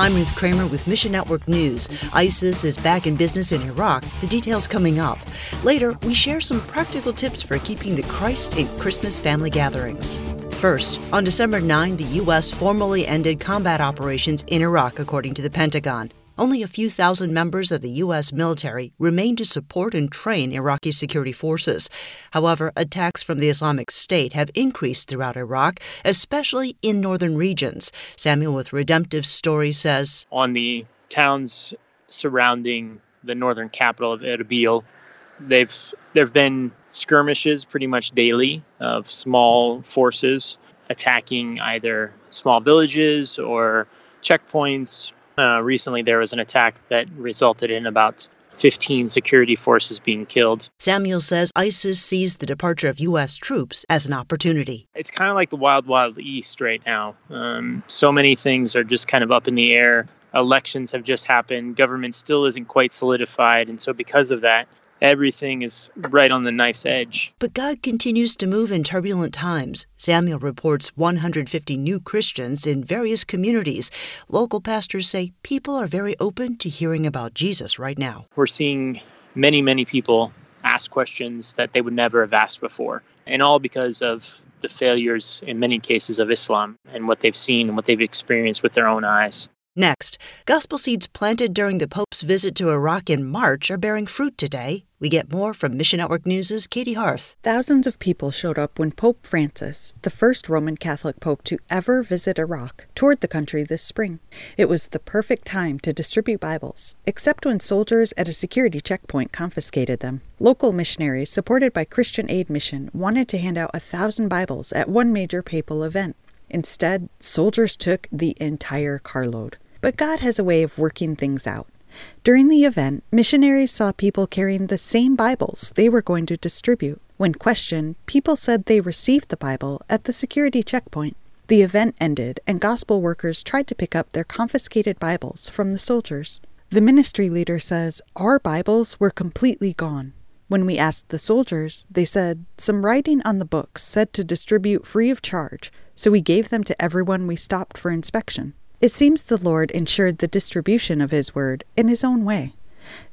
I'm Ruth Kramer with Mission Network News. ISIS is back in business in Iraq. The details coming up. Later, we share some practical tips for keeping the Christ in Christmas family gatherings. First, on December 9, the U.S. formally ended combat operations in Iraq, according to the Pentagon. Only a few thousand members of the U.S. military remain to support and train Iraqi security forces. However, attacks from the Islamic State have increased throughout Iraq, especially in northern regions. Samuel with Redemptive Story says On the towns surrounding the northern capital of Erbil, they've there have been skirmishes pretty much daily of small forces attacking either small villages or checkpoints uh, recently, there was an attack that resulted in about 15 security forces being killed. Samuel says ISIS sees the departure of U.S. troops as an opportunity. It's kind of like the wild, wild east right now. Um, so many things are just kind of up in the air. Elections have just happened. Government still isn't quite solidified. And so, because of that, everything is right on the knife's edge. But God continues to move in turbulent times. Samuel reports 150 new Christians in various communities. Local pastors say people are very open to hearing about Jesus right now. We're seeing many, many people ask questions that they would never have asked before, and all because of the failures in many cases of Islam and what they've seen and what they've experienced with their own eyes. Next, gospel seeds planted during the Pope's visit to Iraq in March are bearing fruit today. We get more from Mission Network News' Katey Hearth. Thousands of people showed up when Pope Francis, the first Roman Catholic pope to ever visit Iraq, toured the country this spring. It was the perfect time to distribute Bibles, except when soldiers at a security checkpoint confiscated them. Local missionaries, supported by Christian Aid Mission, wanted to hand out a thousand Bibles at one major papal event. Instead, soldiers took the entire carload. But God has a way of working things out. During the event, missionaries saw people carrying the same Bibles they were going to distribute. When questioned, people said they received the Bible at the security checkpoint. The event ended, and gospel workers tried to pick up their confiscated Bibles from the soldiers. The ministry leader says, Our Bibles were completely gone. When we asked the soldiers, they said, Some writing on the books said to distribute free of charge, so we gave them to everyone we stopped for inspection. It seems the Lord ensured the distribution of His word in His own way.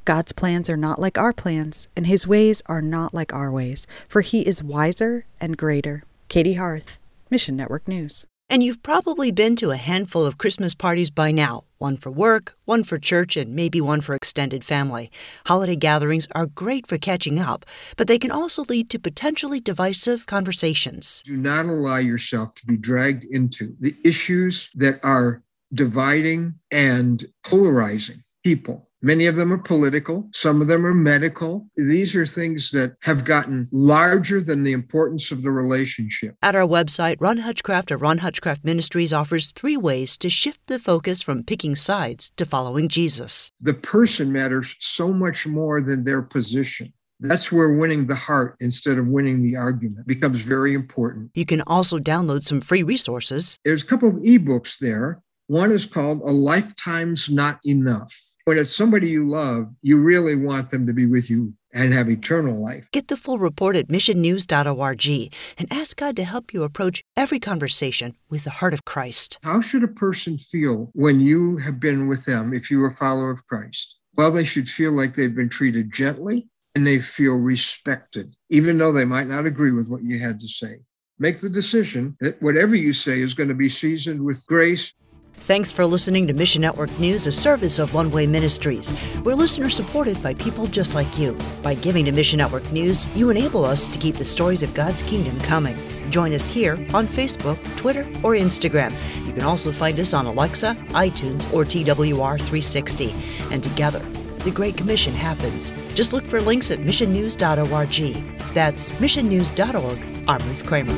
God's plans are not like our plans, and His ways are not like our ways, for He is wiser and greater. Katey Hearth, Mission Network News. And you've probably been to a handful of Christmas parties by now one for work, one for church, and maybe one for extended family. Holiday gatherings are great for catching up, but they can also lead to potentially divisive conversations. Do not allow yourself to be dragged into the issues that are dividing and polarizing people. Many of them are political, some of them are medical. These are things that have gotten larger than the importance of the relationship. At our website, Ron Hutchcraft of Ron Hutchcraft Ministries offers three ways to shift the focus from picking sides to following Jesus. The person matters so much more than their position. That's where winning the heart instead of winning the argument becomes very important. You can also download some free resources. There's a couple of ebooks there one is called A Lifetime's Not Enough. When it's somebody you love, you really want them to be with you and have eternal life. Get the full report at missionnews.org and ask God to help you approach every conversation with the heart of Christ. How should a person feel when you have been with them if you're a follower of Christ? Well, they should feel like they've been treated gently and they feel respected, even though they might not agree with what you had to say. Make the decision that whatever you say is going to be seasoned with grace Thanks for listening to Mission Network News, a service of One Way Ministries. We're listener supported by people just like you. By giving to Mission Network News, you enable us to keep the stories of God's kingdom coming. Join us here on Facebook, Twitter, or Instagram. You can also find us on Alexa, iTunes, or TWR360. And together, the Great Commission happens. Just look for links at missionnews.org. That's missionnews.org. I'm Ruth Kramer.